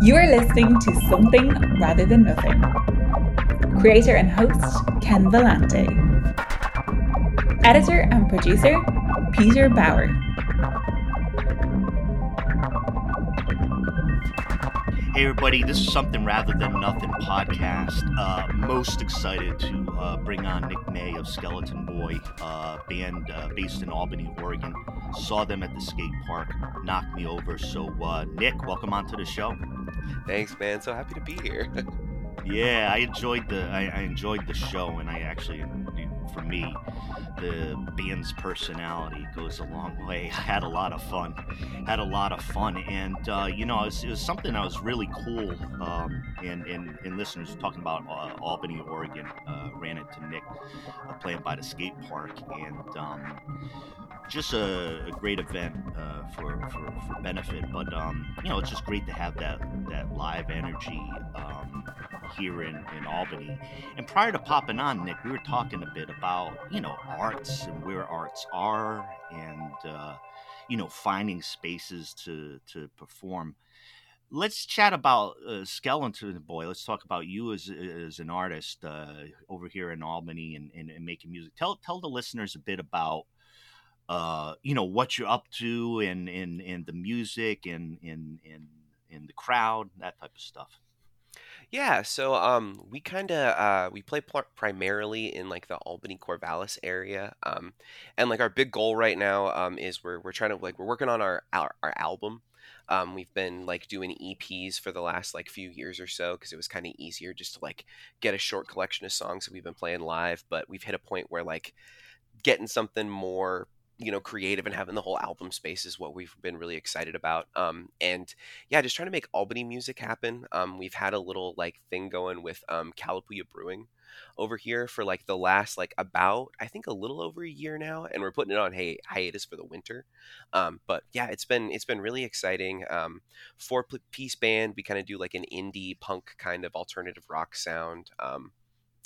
You are listening to Something Rather Than Nothing. Creator and host Ken Volante. Editor and producer Peter Bauer. Hey, everybody, this is Something Rather Than Nothing podcast. Uh, most excited to uh, bring on Nick May of Skeleton Boy, uh, band uh, based in Albany, Oregon. Saw them at the skate park, knocked me over. So, uh, Nick, welcome onto the show. Thanks, man. So happy to be here. yeah, I enjoyed the I, I enjoyed the show, and I actually, for me, the band's personality goes a long way. I had a lot of fun, had a lot of fun, and uh, you know, it was, it was, something that was really cool. Um, and, and, and listeners talking about uh, Albany, Oregon, uh, ran into Nick uh, playing by the skate park, and um, just a, a, great event uh, for, for, for benefit. But um, you know, it's just great to have that that live energy. Um, here in, in Albany. And prior to popping on, Nick, we were talking a bit about, you know, arts and where arts are and, uh, you know, finding spaces to, to perform. Let's chat about uh, Skeleton Boy. Let's talk about you as, as an artist uh, over here in Albany and, and, and, making music. Tell, tell the listeners a bit about uh, you know what you're up to and and and the music and and and the crowd that type of stuff yeah, so um, we kind of uh, we play pl- primarily in like the Albany Corvallis area, um, and like our big goal right now um, is we're we're trying to like we're working on our our, our album. Um, we've been like doing EPs for the last like few years or so because it was kind of easier just to like get a short collection of songs that we've been playing live. But we've hit a point where like getting something more you know creative and having the whole album space is what we've been really excited about um, and yeah just trying to make albany music happen um, we've had a little like thing going with um, Calapooia brewing over here for like the last like about i think a little over a year now and we're putting it on hey hiatus for the winter um, but yeah it's been it's been really exciting um, four piece band we kind of do like an indie punk kind of alternative rock sound um,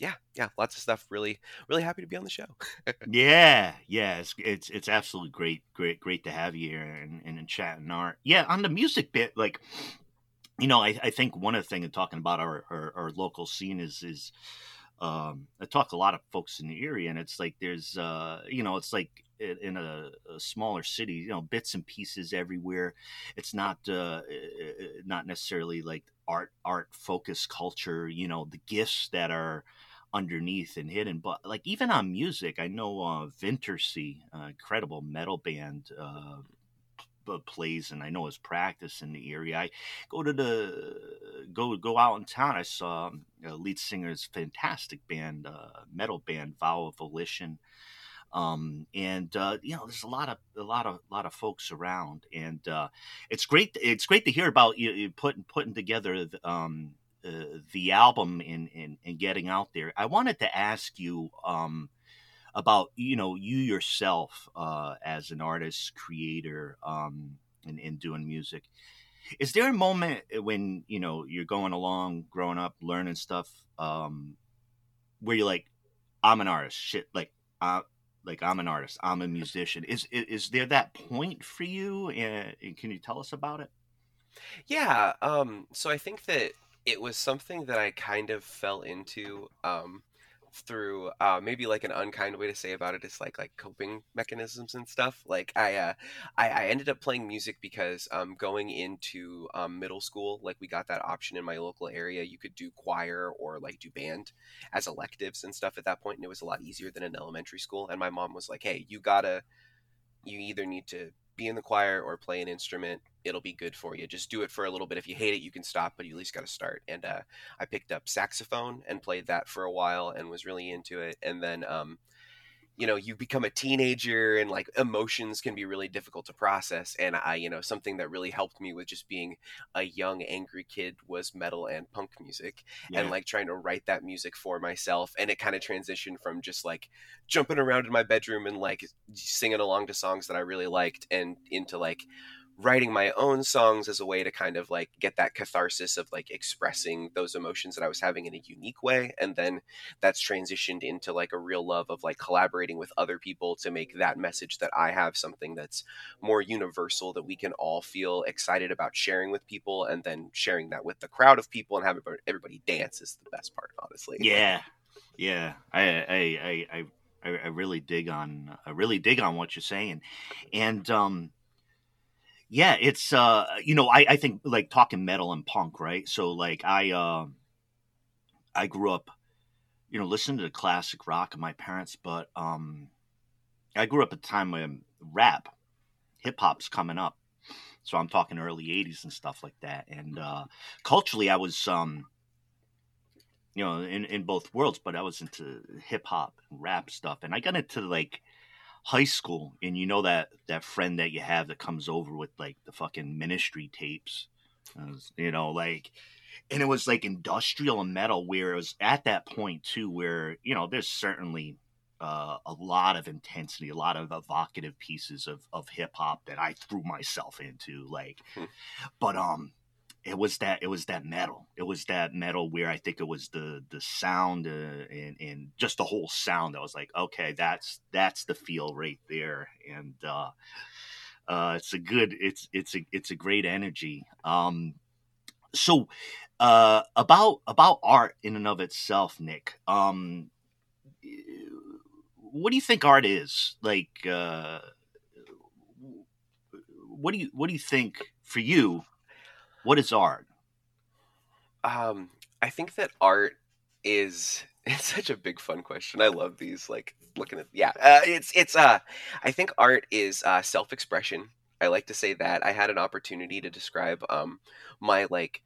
yeah, yeah, lots of stuff. Really, really happy to be on the show. yeah, yeah, it's, it's it's absolutely great, great, great to have you here and, and in chat and art. Yeah, on the music bit, like you know, I, I think one of the things talking about our, our, our local scene is is um, I talk a lot of folks in the area, and it's like there's uh, you know, it's like in a, a, smaller city, you know, bits and pieces everywhere. It's not uh, not necessarily like art art focused culture. You know, the gifts that are underneath and hidden. But like even on music, I know uh, Vintersea, uh, incredible metal band, uh, plays and I know his practice in the area. I go to the go go out in town. I saw uh, lead singer's fantastic band, uh, metal band, Vow of Volition. Um, and uh, you know, there's a lot of a lot of a lot of folks around, and uh, it's great. It's great to hear about you, you putting putting together um, uh, the album and, and, and getting out there. I wanted to ask you um, about you know you yourself uh, as an artist, creator, um, and, and doing music. Is there a moment when you know you're going along, growing up, learning stuff, um, where you're like, "I'm an artist." Shit, like, uh, like I'm an artist. I'm a musician. Is is, is there that point for you? And, and can you tell us about it? Yeah. Um, so I think that it was something that I kind of fell into um, through uh, maybe like an unkind way to say about it is like like coping mechanisms and stuff. Like I uh, I, I, ended up playing music because um, going into um, middle school, like we got that option in my local area. You could do choir or like do band as electives and stuff at that point, and it was a lot easier than in elementary school. And my mom was like, "Hey, you gotta." You either need to be in the choir or play an instrument it'll be good for you. Just do it for a little bit. If you hate it you can stop but you at least got to start. And uh, i picked up saxophone and played that for a while and was really into it. And then um, you know you become a teenager and like emotions can be really difficult to process and i you know something that really helped me with just being a young angry kid was metal and punk music yeah. and like trying to write that music for myself and it kind of transitioned from just like jumping around in my bedroom and like singing along to songs that i really liked and into like writing my own songs as a way to kind of like get that catharsis of like expressing those emotions that I was having in a unique way. And then that's transitioned into like a real love of like collaborating with other people to make that message that I have something that's more universal that we can all feel excited about sharing with people and then sharing that with the crowd of people and having everybody dance is the best part, honestly. Yeah. Yeah. I, I, I, I, I really dig on, I really dig on what you're saying. And, um, yeah, it's uh, you know, I I think like talking metal and punk, right? So like I uh, I grew up, you know, listening to the classic rock of my parents, but um, I grew up at a time when rap, hip hop's coming up. So I'm talking early '80s and stuff like that. And uh, culturally, I was um, you know, in in both worlds, but I was into hip hop and rap stuff, and I got into like high school and you know that that friend that you have that comes over with like the fucking ministry tapes you know like and it was like industrial and metal where it was at that point too where you know there's certainly uh, a lot of intensity a lot of evocative pieces of, of hip-hop that i threw myself into like hmm. but um it was that it was that metal. It was that metal where i think it was the the sound uh, and and just the whole sound. I was like okay that's that's the feel right there. And uh uh it's a good it's it's a it's a great energy. Um so uh about about art in and of itself nick um what do you think art is? Like uh what do you what do you think for you what is art? Um, I think that art is it's such a big fun question. I love these. Like looking at yeah, uh, it's it's uh, I think art is uh, self expression. I like to say that I had an opportunity to describe um my like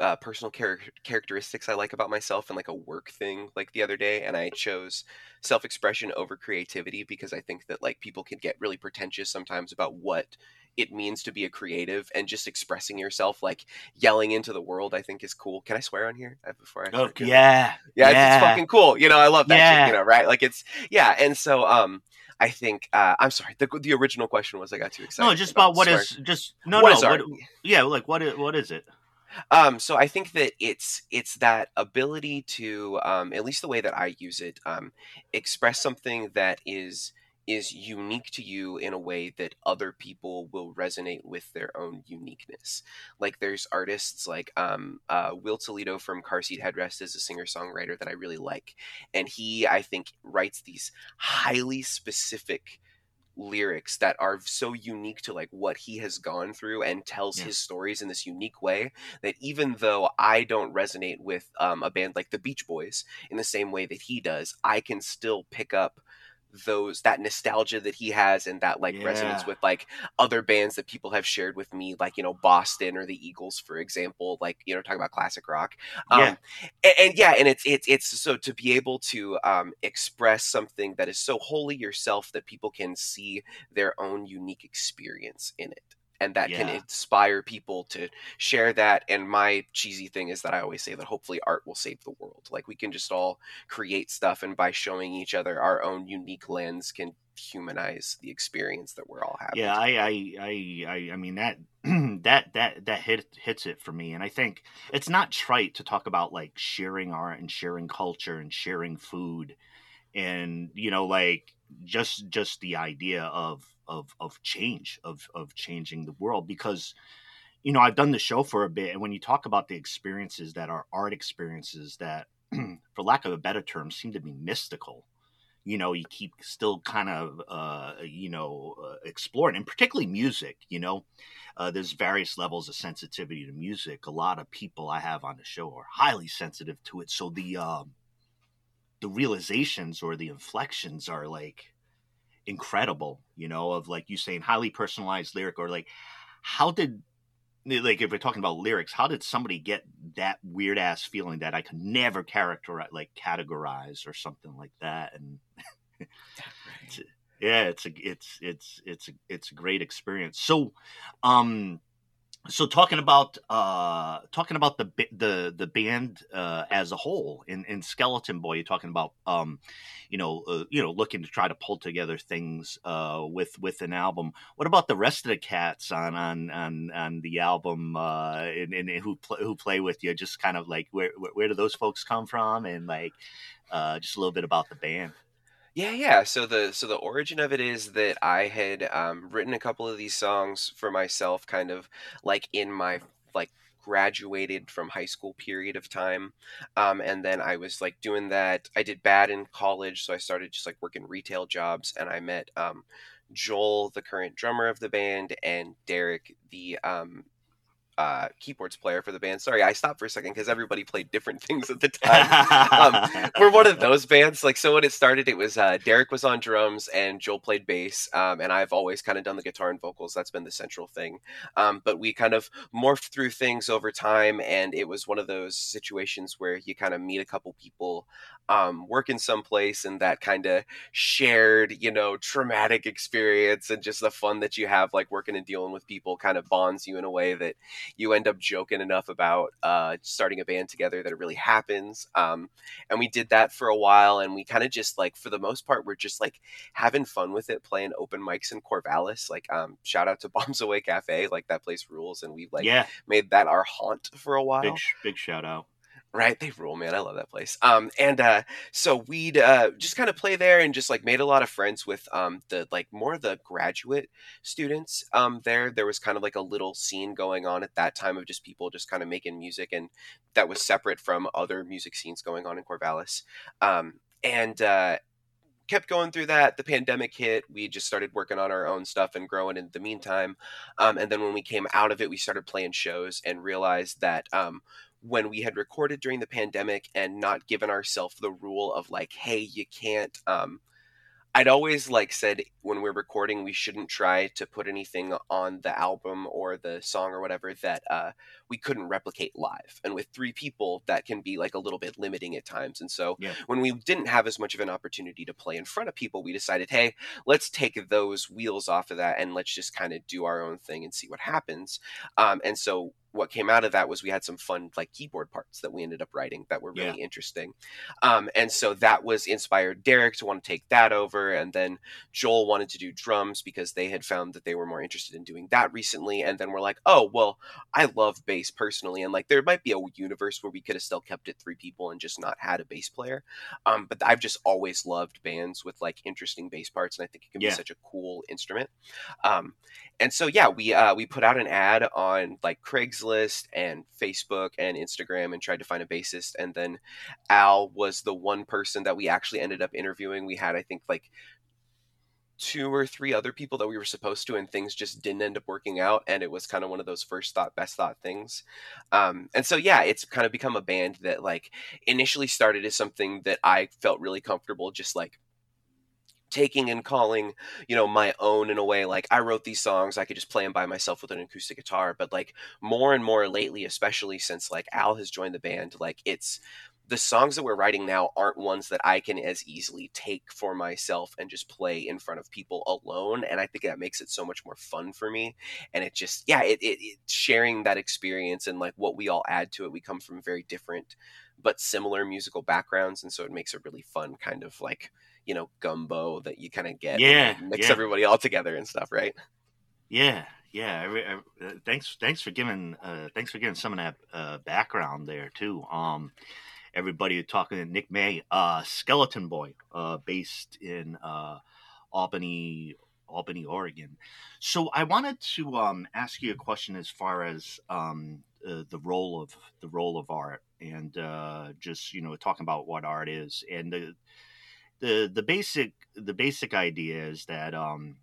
uh, personal char- characteristics I like about myself and like a work thing like the other day and I chose self-expression over creativity because I think that like people can get really pretentious sometimes about what it means to be a creative and just expressing yourself like yelling into the world i think is cool can i swear on here before i oh, yeah yeah, yeah. It's, it's, fucking cool you know i love that yeah. shit, you know right like it's yeah and so um I think uh, I'm sorry. The, the original question was I got too excited. No, just about, about what is just no what no. What, yeah, like what is what is it? Um, so I think that it's it's that ability to, um, at least the way that I use it, um, express something that is is unique to you in a way that other people will resonate with their own uniqueness. Like there's artists like um, uh, Will Toledo from Car Seat Headrest is a singer songwriter that I really like, and he I think writes these highly specific lyrics that are so unique to like what he has gone through and tells yeah. his stories in this unique way that even though I don't resonate with um, a band like the Beach Boys in the same way that he does, I can still pick up those that nostalgia that he has and that like yeah. resonance with like other bands that people have shared with me like you know boston or the eagles for example like you know talking about classic rock um yeah. And, and, yeah and it's it's it's so to be able to um express something that is so wholly yourself that people can see their own unique experience in it and that yeah. can inspire people to share that and my cheesy thing is that i always say that hopefully art will save the world like we can just all create stuff and by showing each other our own unique lens can humanize the experience that we're all having yeah i i i i, mean that that that that hit hits it for me and i think it's not trite to talk about like sharing art and sharing culture and sharing food and you know like just just the idea of of of change of of changing the world because you know I've done the show for a bit and when you talk about the experiences that are art experiences that for lack of a better term seem to be mystical you know you keep still kind of uh, you know uh, exploring and particularly music you know uh, there's various levels of sensitivity to music. A lot of people i have on the show are highly sensitive to it so the um, the realizations or the inflections are like incredible, you know, of like you saying highly personalized lyric or like how did like if we're talking about lyrics, how did somebody get that weird ass feeling that I could never characterize like categorize or something like that and it's, yeah, it's a it's it's it's a, it's a great experience. So um so talking about uh talking about the the the band uh as a whole in in skeleton boy you're talking about um you know uh, you know looking to try to pull together things uh with with an album. What about the rest of the cats on on on on the album uh and, and who play who play with you? Just kind of like where where do those folks come from? And like uh just a little bit about the band yeah, yeah. So the so the origin of it is that I had um, written a couple of these songs for myself, kind of like in my like graduated from high school period of time, um, and then I was like doing that. I did bad in college, so I started just like working retail jobs, and I met um, Joel, the current drummer of the band, and Derek, the um, uh, keyboards player for the band. Sorry, I stopped for a second because everybody played different things at the time. um, we're one of those bands. Like, so when it started, it was uh, Derek was on drums and Joel played bass, um, and I've always kind of done the guitar and vocals. That's been the central thing. Um, but we kind of morphed through things over time, and it was one of those situations where you kind of meet a couple people um, working someplace and that kind of shared, you know, traumatic experience and just the fun that you have, like working and dealing with people, kind of bonds you in a way that you end up joking enough about uh, starting a band together that it really happens. Um, and we did that for a while, and we kind of just like, for the most part, we're just like having fun with it, playing open mics in Corvallis. Like, um, shout out to Bombs Away Cafe, like that place rules, and we've like yeah. made that our haunt for a while. Big, big shout out right they rule man i love that place um and uh so we'd uh just kind of play there and just like made a lot of friends with um the like more the graduate students um there there was kind of like a little scene going on at that time of just people just kind of making music and that was separate from other music scenes going on in corvallis um and uh kept going through that. The pandemic hit. We just started working on our own stuff and growing in the meantime. Um, and then when we came out of it, we started playing shows and realized that um, when we had recorded during the pandemic and not given ourselves the rule of like, hey, you can't. Um, I'd always like said when we're recording, we shouldn't try to put anything on the album or the song or whatever that uh, we couldn't replicate live. And with three people, that can be like a little bit limiting at times. And so yeah. when we didn't have as much of an opportunity to play in front of people, we decided, hey, let's take those wheels off of that and let's just kind of do our own thing and see what happens. Um, and so what came out of that was we had some fun like keyboard parts that we ended up writing that were really yeah. interesting um, and so that was inspired derek to want to take that over and then joel wanted to do drums because they had found that they were more interested in doing that recently and then we're like oh well i love bass personally and like there might be a universe where we could have still kept it three people and just not had a bass player um, but i've just always loved bands with like interesting bass parts and i think it can yeah. be such a cool instrument um, and so yeah we uh, we put out an ad on like craigslist Craigslist and Facebook and Instagram and tried to find a bassist. And then Al was the one person that we actually ended up interviewing. We had, I think, like two or three other people that we were supposed to and things just didn't end up working out and it was kind of one of those first thought best thought things um, and so yeah it's kind of become a band that like initially started as something that i felt really comfortable just like taking and calling you know my own in a way like i wrote these songs i could just play them by myself with an acoustic guitar but like more and more lately especially since like al has joined the band like it's the songs that we're writing now aren't ones that i can as easily take for myself and just play in front of people alone and i think that makes it so much more fun for me and it just yeah it, it, it sharing that experience and like what we all add to it we come from very different but similar musical backgrounds and so it makes a really fun kind of like you know gumbo that you kind of get yeah mix yeah. everybody all together and stuff right? Yeah yeah I, I, uh, thanks thanks for giving uh, thanks for giving some of that uh, background there too. Um everybody talking to nick may uh skeleton boy uh based in uh albany albany oregon. So i wanted to um ask you a question as far as um uh, the role of the role of art and uh just you know talking about what art is and the the the basic the basic idea is that um,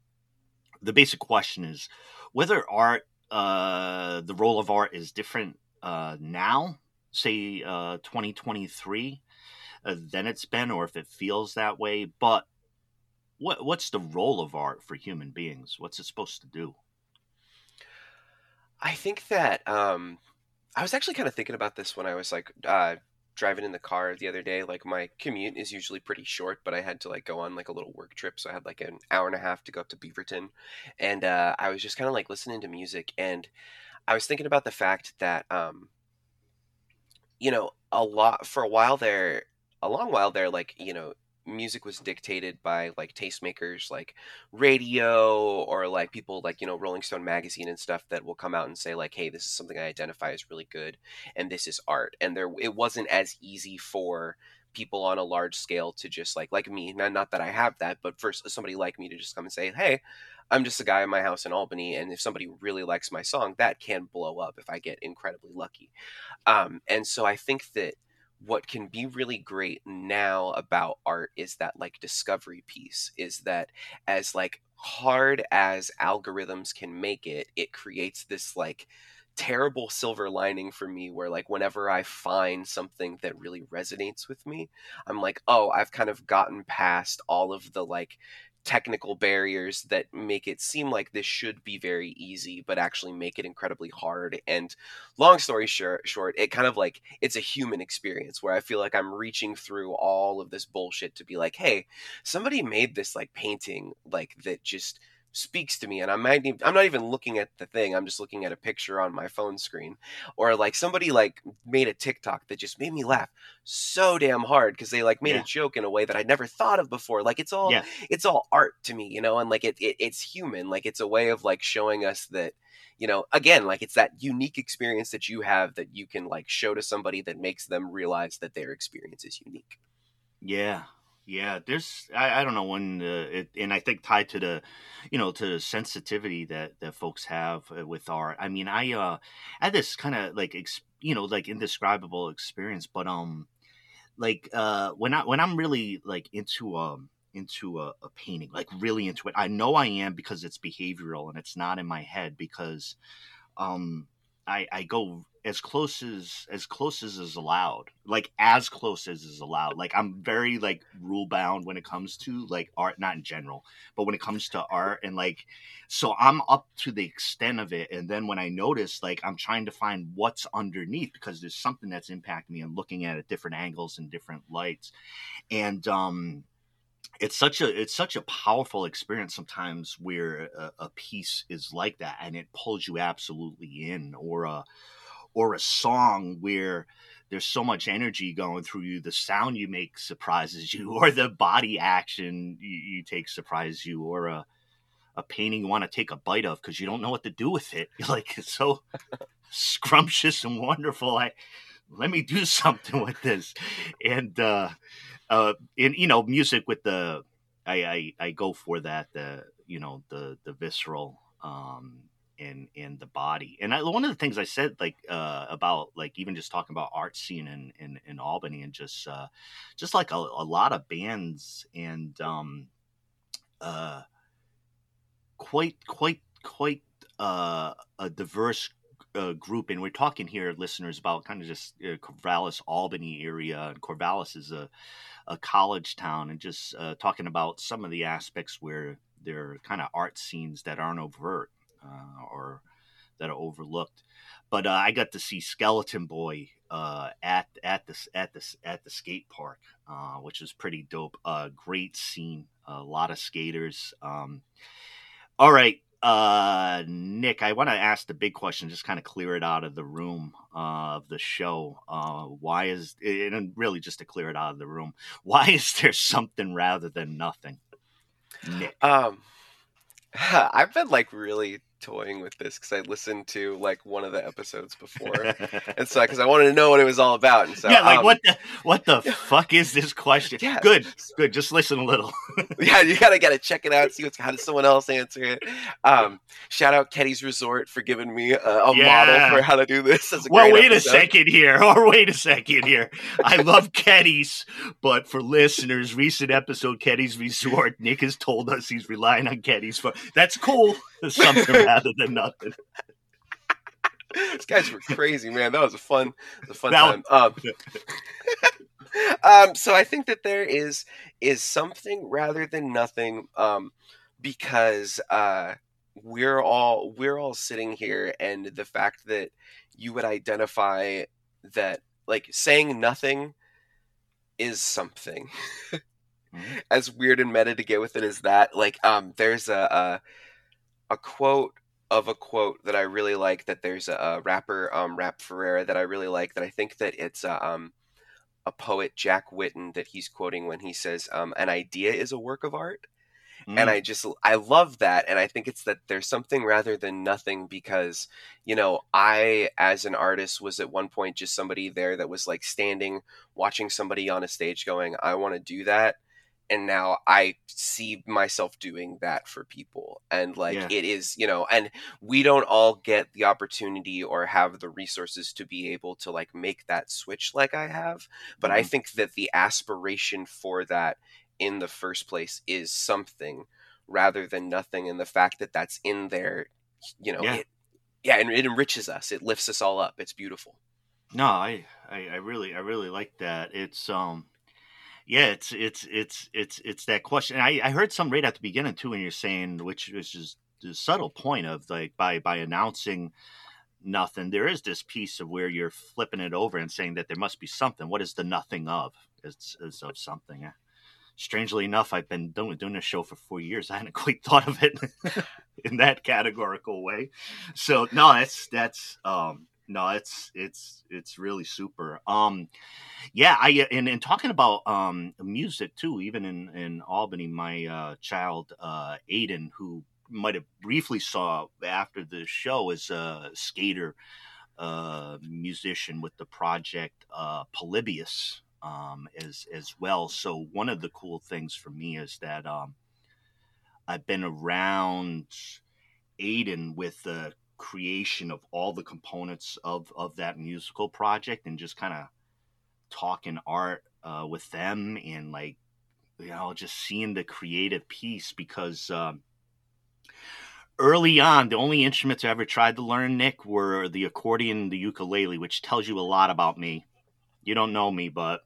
the basic question is whether art uh, the role of art is different uh, now, say uh, 2023, uh, than it's been, or if it feels that way. But what what's the role of art for human beings? What's it supposed to do? I think that um, I was actually kind of thinking about this when I was like uh, driving in the car the other day like my commute is usually pretty short but i had to like go on like a little work trip so i had like an hour and a half to go up to beaverton and uh, i was just kind of like listening to music and I was thinking about the fact that um, you know, a lot for a while there, a long while there, like you know, music was dictated by like tastemakers like radio or like people like you know rolling stone magazine and stuff that will come out and say like hey this is something i identify as really good and this is art. And there it wasn't as easy for people on a large scale to just like like me not, not that i have that but for somebody like me to just come and say hey i'm just a guy in my house in albany and if somebody really likes my song that can blow up if i get incredibly lucky. Um, and so i think that what can be really great now about art is that like discovery piece is that as like hard as algorithms can make it it creates this like terrible silver lining for me where like whenever i find something that really resonates with me i'm like oh i've kind of gotten past all of the like technical barriers that make it seem like this should be very easy but actually make it incredibly hard. And long story short it kind of like it's a human experience where i feel like i'm reaching through all of this bullshit to be like hey somebody made this like painting like that just speaks to me and I'm not, even, I'm not even looking at the thing i'm just looking at a picture on my phone screen or like somebody like made a tiktok that just made me laugh so damn hard because they like made yeah. a joke in a way that i'd never thought of before like it's all yeah. it's all art to me you know and like it, it it's human like it's a way of like showing us that you know again like it's that unique experience that you have that you can like show to somebody that makes them realize that their experience is unique yeah yeah, there's I, I don't know when uh, it, and I think tied to the, you know, to the sensitivity that that folks have uh, with art. I mean, I uh had this kind of like ex, you know like indescribable experience, but um, like uh when I when I'm really like into um into a, a painting, like really into it, I know I am because it's behavioral and it's not in my head because um I I go as close as as close as is allowed like as close as is allowed. Like i'm very like rule bound when it comes to like art not in general but when it comes to art and like so i'm up to the extent of it and then when i notice like i'm trying to find what's underneath because there's something that's impacting me and looking at it different angles and different lights and um it's such a it's such a powerful experience sometimes where a, a piece is like that and it pulls you absolutely in or a or a song where there's so much energy going through you the sound you make surprises you or the body action you, you take surprises you or a a painting you want to take a bite of because you don't know what to do with it. You're like it's so scrumptious and wonderful. I let me do something with this. And uh uh and you know music with the i i, I go for that the you know the the visceral um in in the body. And I, one of the things I said like uh, about like even just talking about art scene in in, in Albany and just uh, just like a, a lot of bands and um, uh, quite quite quite uh, a diverse uh, group, and we're talking here, listeners, about kind of just uh, Corvallis, Albany area. And Corvallis is a, a college town, and just uh, talking about some of the aspects where there are kind of art scenes that aren't overt uh, or that are overlooked. But uh, I got to see Skeleton Boy uh, at at the at the at the skate park, uh, which was pretty dope. Uh, great scene, a lot of skaters. Um, all right, uh, Nick, I want to ask the big question, just kind of clear it out of the room uh, of the show. Uh, why is and really just to clear it out of the room? Why is there something rather than nothing? Nick, um, I've been like really toying with this because I listened to like one of the episodes before, and so because I wanted to know what it was all about. And so yeah, like um, what the what the fuck is this question? Yeah. Good, good. Just listen a little. yeah, you gotta gotta check it out. See what's how does someone else answer it. Um, shout out Ketty's Resort for giving me a, a yeah. model for how to do this. well, wait episode. a second here, or wait a second here. I love Ketty's, but for listeners, recent episode Ketty's Resort, Nick has told us he's relying on Ketty's for that's cool. Something rather than nothing. These guys were crazy, man. That was a fun, a fun that time. Um, um, so I think that there is is something rather than nothing, um, because uh, we're all we're all sitting here, and the fact that you would identify that like saying nothing is something. mm-hmm. As weird and meta to get with it as that, like um, there's a, a a quote of a quote that I really like. That there's a, a rapper, um, Rap Ferreira, that I really like. That I think that it's a, um, a poet, Jack Whitten, that he's quoting when he says, um, "An idea is a work of art." Mm. And I just I love that, and I think it's that there's something rather than nothing because you know I as an artist was at one point just somebody there that was like standing watching somebody on a stage going, "I want to do that." And now I see myself doing that for people. And like yeah. it is, you know, and we don't all get the opportunity or have the resources to be able to like make that switch like I have. But mm-hmm. I think that the aspiration for that in the first place is something rather than nothing. And the fact that that's in there, you know, yeah. it, yeah, and it enriches us. It lifts us all up. It's beautiful. No, I, I, I really, I really like that. It's, um, yeah, it's it's it's it's it's that question. I, I heard some right at the beginning too, when you're saying, which which is the subtle point of like by by announcing nothing, there is this piece of where you're flipping it over and saying that there must be something. What is the nothing of? It's, it's of something. Strangely enough, I've been doing doing this show for four years. I hadn't quite thought of it in that categorical way. So no, that's that's um no, it's it's it's really super. Um, yeah, I and, and talking about um music too. Even in in Albany, my uh, child uh, Aiden, who might have briefly saw after the show, is a skater, uh, musician with the project uh, Polybius um, as as well. So one of the cool things for me is that um, I've been around Aiden with the creation of all the components of of that musical project and just kind of talking art uh, with them and like you know just seeing the creative piece because um, early on the only instruments i ever tried to learn nick were the accordion and the ukulele which tells you a lot about me. You don't know me but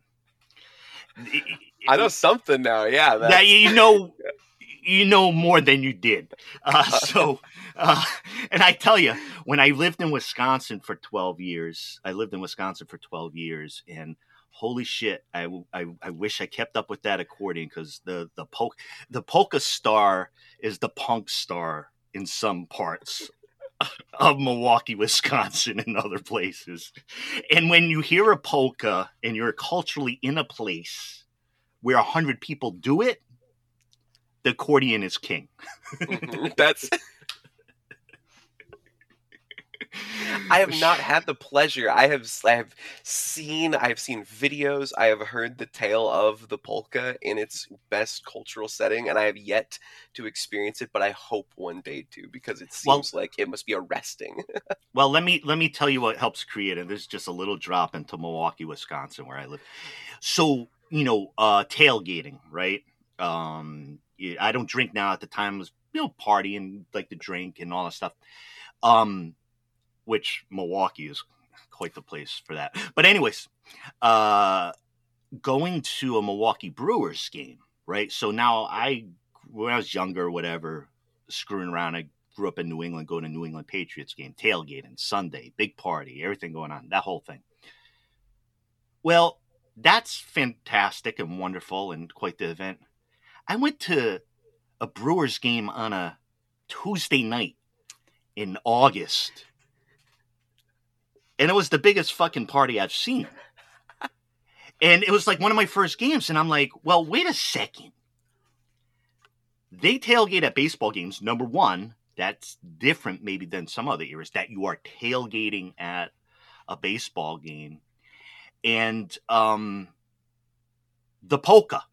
i know something now. Yeah that you know you know more than you did. Uh, so, uh, and I tell you, when I lived in Wisconsin for 12 years, I lived in Wisconsin for 12 years, and holy shit, I, I, I wish I kept up with that accordion because the the polka the polka star is the punk star in some parts of Milwaukee, Wisconsin, and other places. And when you hear a polka and you're culturally in a place where a hundred people do it, the accordion is king. Mm-hmm. That's. I have not had the pleasure. I have I have seen I have seen videos. I have heard the tale of the polka in its best cultural setting, and I have yet to experience it. But I hope one day to, because it seems well, like it must be arresting. well, let me let me tell you what helps create it. There's just a little drop into Milwaukee, Wisconsin, where I live. So you know, uh, tailgating, right? Um, I don't drink now. At the time, I was you know partying, like to drink and all that stuff. Um, which Milwaukee is quite the place for that. But anyways, uh, going to a Milwaukee Brewers game, right? So now I, when I was younger, whatever, screwing around, I grew up in New England, going to New England Patriots game, tailgating, Sunday, big party, everything going on, that whole thing. Well, that's fantastic and wonderful and quite the event. I went to a Brewers game on a Tuesday night in August. And it was the biggest fucking party I've seen. And it was like one of my first games. And I'm like, well, wait a second. They tailgate at baseball games. Number one, that's different maybe than some other eras, that you are tailgating at a baseball game. And um, the polka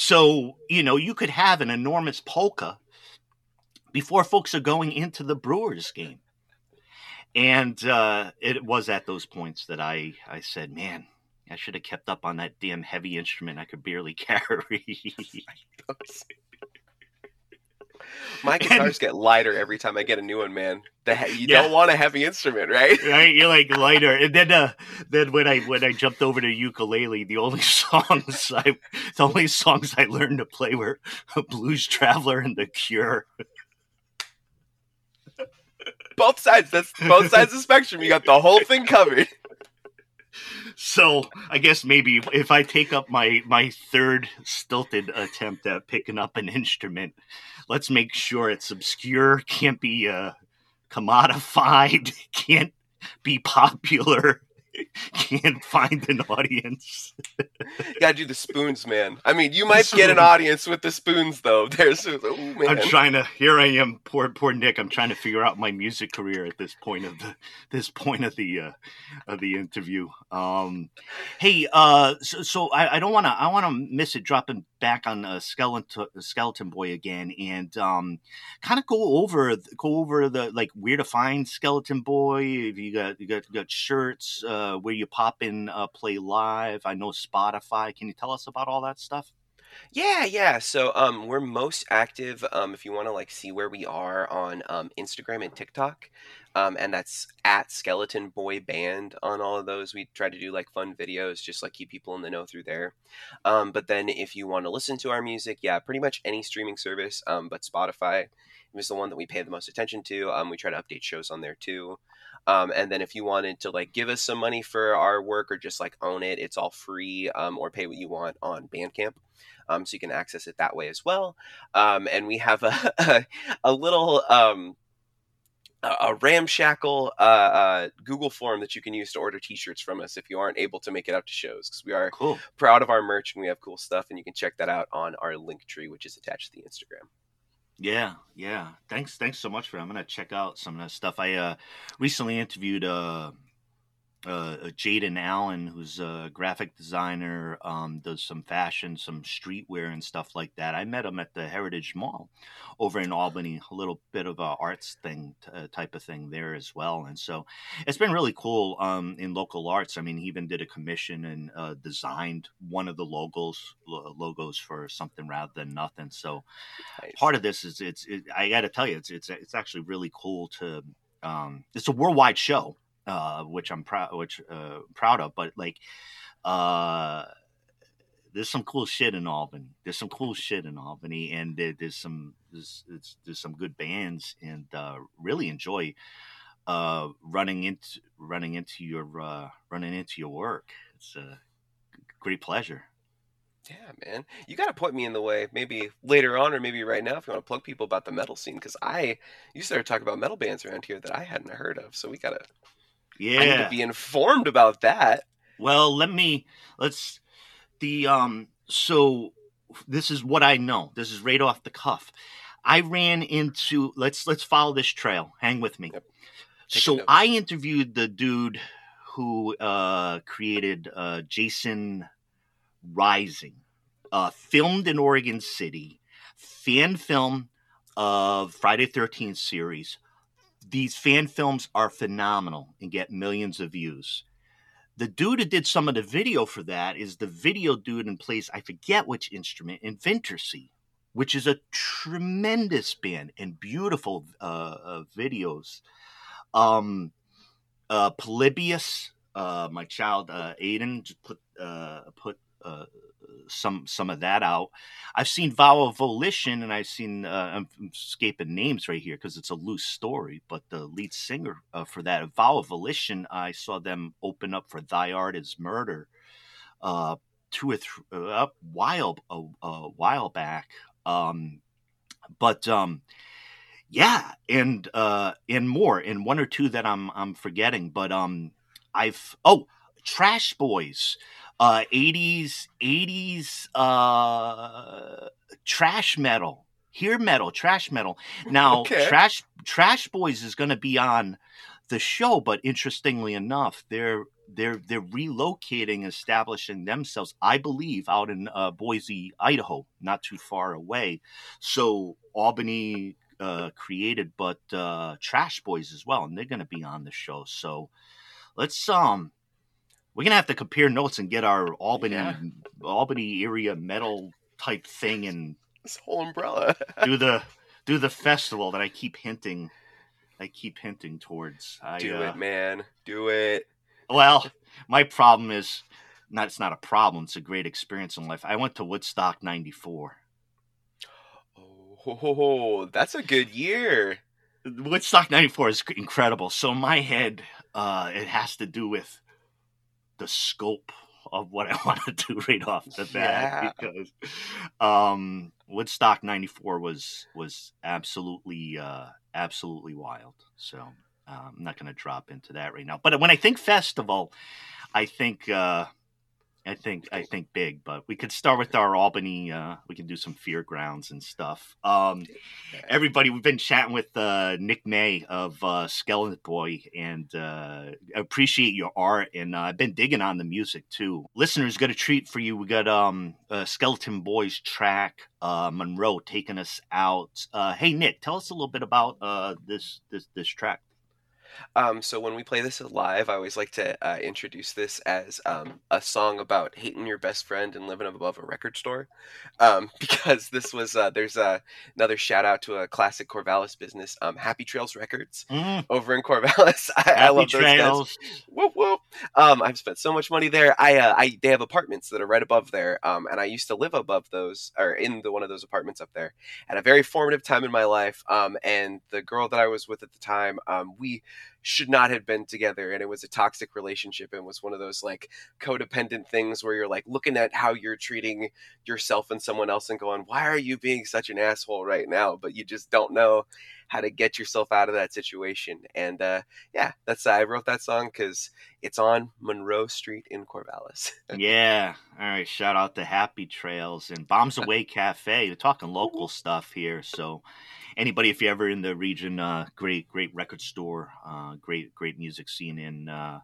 so, you know, you could have an enormous polka before folks are going into the Brewers game. And uh, it was at those points that I, I said, man, I should have kept up on that damn heavy instrument I could barely carry. My guitars and, get lighter every time I get a new one, man. The, you yeah. don't want a heavy instrument, right? Right, you're like lighter. And then, uh, then when I when I jumped over to ukulele, the only songs I, the only songs I learned to play were Blues Traveler and The Cure. Both sides. That's both sides of the spectrum. You got the whole thing covered. So I guess maybe if I take up my my third stilted attempt at picking up an instrument, let's make sure it's obscure, can't be uh commodified, can't be popular, can't find an audience. gotta do the spoons, man. I mean, you might get an audience with the spoons, though. There's, oh man. I'm trying to. Here I am, poor poor Nick. I'm trying to figure out my music career at this point of the this point of the uh, of the interview. Um, hey, uh, so, so I, I don't want to I want to miss it dropping back on uh, skeleton skeleton boy again and um, kind of go over go over the like where to find skeleton boy. If you got you got you got shirts, uh, where you pop in, uh, play live. I know Spotify. Can you tell us about all that stuff? Yeah, yeah. So um we're most active um if you want to like see where we are on um Instagram and TikTok. Um and that's at Skeleton Boy Band on all of those. We try to do like fun videos just like keep people in the know through there. Um but then if you want to listen to our music, yeah, pretty much any streaming service um but Spotify was the one that we pay the most attention to. We try to update shows on there too. Um, and then if you wanted to like give us some money for our work or just like own it, it's all free um, or pay what you want on Bandcamp. Um, so you can access it that way as well. Um, and we have a, a, a little um, a ramshackle uh, uh, Google form that you can use to order T-shirts from us if you aren't able to make it out to shows because we are cool. proud of our merch and we have cool stuff and you can check that out on our link tree which is attached to the Instagram. Yeah, yeah. Thanks, thanks so much for. I'm gonna check out some of that stuff. I uh, recently interviewed uh, uh, Jaden Allen, who's a graphic designer, um, does some fashion, some streetwear, and stuff like that. I met him at the Heritage Mall over in Albany, a little bit of a arts thing uh, type of thing there as well. And so it's been really cool um, in local arts. I mean, he even did a commission and uh, designed one of the logos logos for something rather than nothing. So nice. part of this is it's it, I got to tell you, it's it's it's actually really cool to. Um, it's a worldwide show uh, which I'm proud, which uh, proud of. But like, uh, there's some cool shit in Albany. There's some cool shit in Albany, and there, there's some there's, there's some good bands, and uh, really enjoy uh, running into running into your uh, running into your work. It's a great pleasure. Yeah, man. You got to point me in the way, maybe later on or maybe right now if you want to plug people about the metal scene. Because I, you started talking about metal bands around here that I hadn't heard of. So we got to yeah. I need to be informed about that. Well, let me let's the um so this is what I know. This is right off the cuff. I ran into let's let's follow this trail. Hang with me. Yep. So I interviewed the dude who uh, created uh, Jason Rising, uh, filmed in Oregon City, fan film of Friday Thirteenth series, these fan films are phenomenal and get millions of views. The dude who did some of the video for that is the video dude and plays, I forget which instrument, in Vintersea, which is a tremendous band and beautiful uh, uh, videos. Um, uh, Polybius, uh, my child uh, Aiden, put uh, put some some of that out. I've seen Vow of Volition, and I've seen uh, I'm escaping names right here because it's a loose story. But the lead singer uh, for that Vow of Volition, I saw them open up for Thy Art Is Murder, uh, two or three uh, while a, a while back. Um, but um, yeah, and uh, and more, and one or two that I'm I'm forgetting. But um, I've oh, Trash Boys uh 80s 80s uh trash metal here metal trash metal. Now okay. trash trash boys is going to be on the show but interestingly enough they're they're they're relocating establishing themselves i believe out in uh, boise idaho not too far away. So albany uh, created but uh, trash boys as well and they're going to be on the show. So let's um we're gonna have to compare notes and get our Albany yeah. Albany area metal type thing and this whole umbrella do the do the festival that I keep hinting I keep hinting towards. I, do uh, it, man. Do it. Well, my problem is not it's not a problem, it's a great experience in life. I went to Woodstock ninety four. Oh, that's a good year. Woodstock 94 is incredible. So my head, uh, it has to do with the scope of what I want to do right off the bat Yeah. because um, Woodstock '94 was was absolutely uh, absolutely wild. So uh, I'm not going to drop into that right now. But when I think festival, I think uh, I think I think big. But we could start with our Albany. Uh, we can do some fear grounds and stuff. Um, everybody we've been chatting with uh, nick may of uh, skeleton boy and uh, appreciate your art and uh, i've been digging on the music too listeners got a treat for you we got um uh, skeleton boys track uh, monroe taking us out uh, hey nick tell us a little bit about uh, this this this track Um, so when we play this live, I always like to uh, introduce this as um, a song about hating your best friend and living above a record store, um, because this was uh, there's uh, another shout out to a classic Corvallis business, um, Happy Trails Records mm, over in Corvallis. I, I love those guys. Whoop whoop. Um, I've spent so much money there. I, uh, I, they have apartments that are right above there. Um, and I used to live above those, or in the one of those apartments up there, at a very formative time in my life. Um, and the girl that I was with at the time, um, we should not have been together, and it was a toxic relationship, and was one of those like codependent things where you're like looking at how you're treating yourself and someone else, and going, "Why are you being such an asshole right now?" But you just don't know how to get yourself out of that situation. And uh, yeah, that's I wrote that song because it's on Monroe Street in Corvallis. yeah all right shout out to happy trails and bombs away cafe we're talking local stuff here so anybody if you're ever in the region uh great great record store uh great great music scene in uh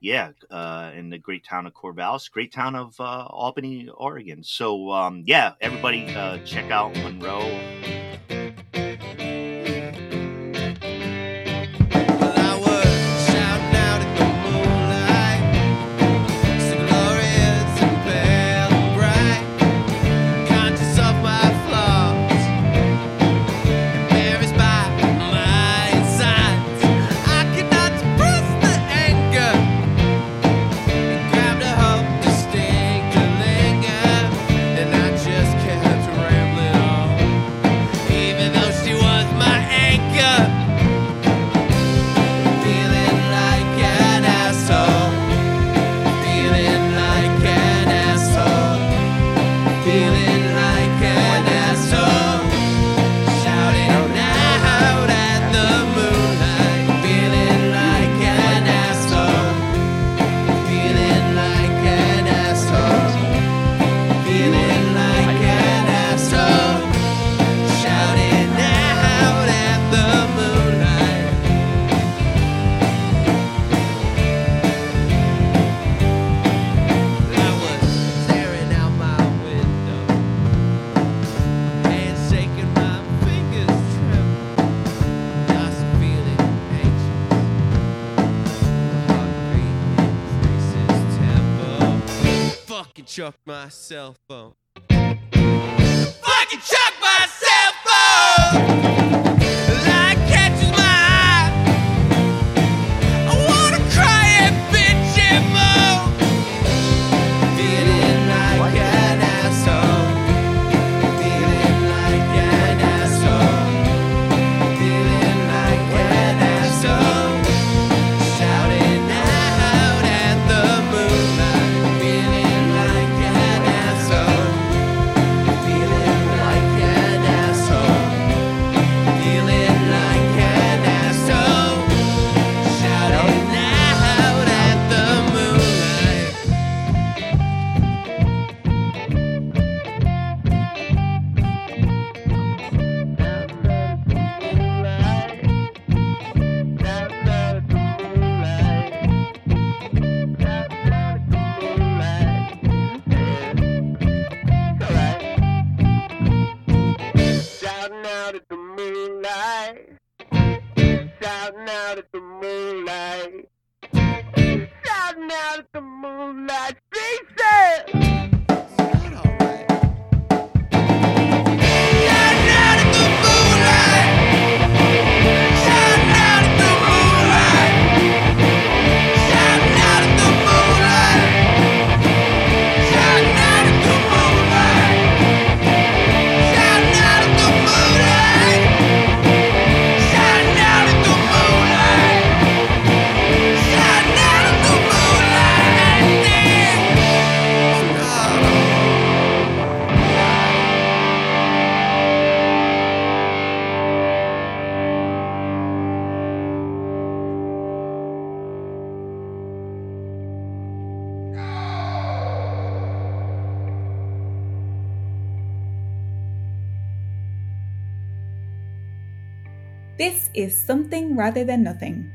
yeah uh in the great town of corvallis great town of uh albany oregon. So um yeah everybody uh check out monroe chuck is Something Rather Than Nothing.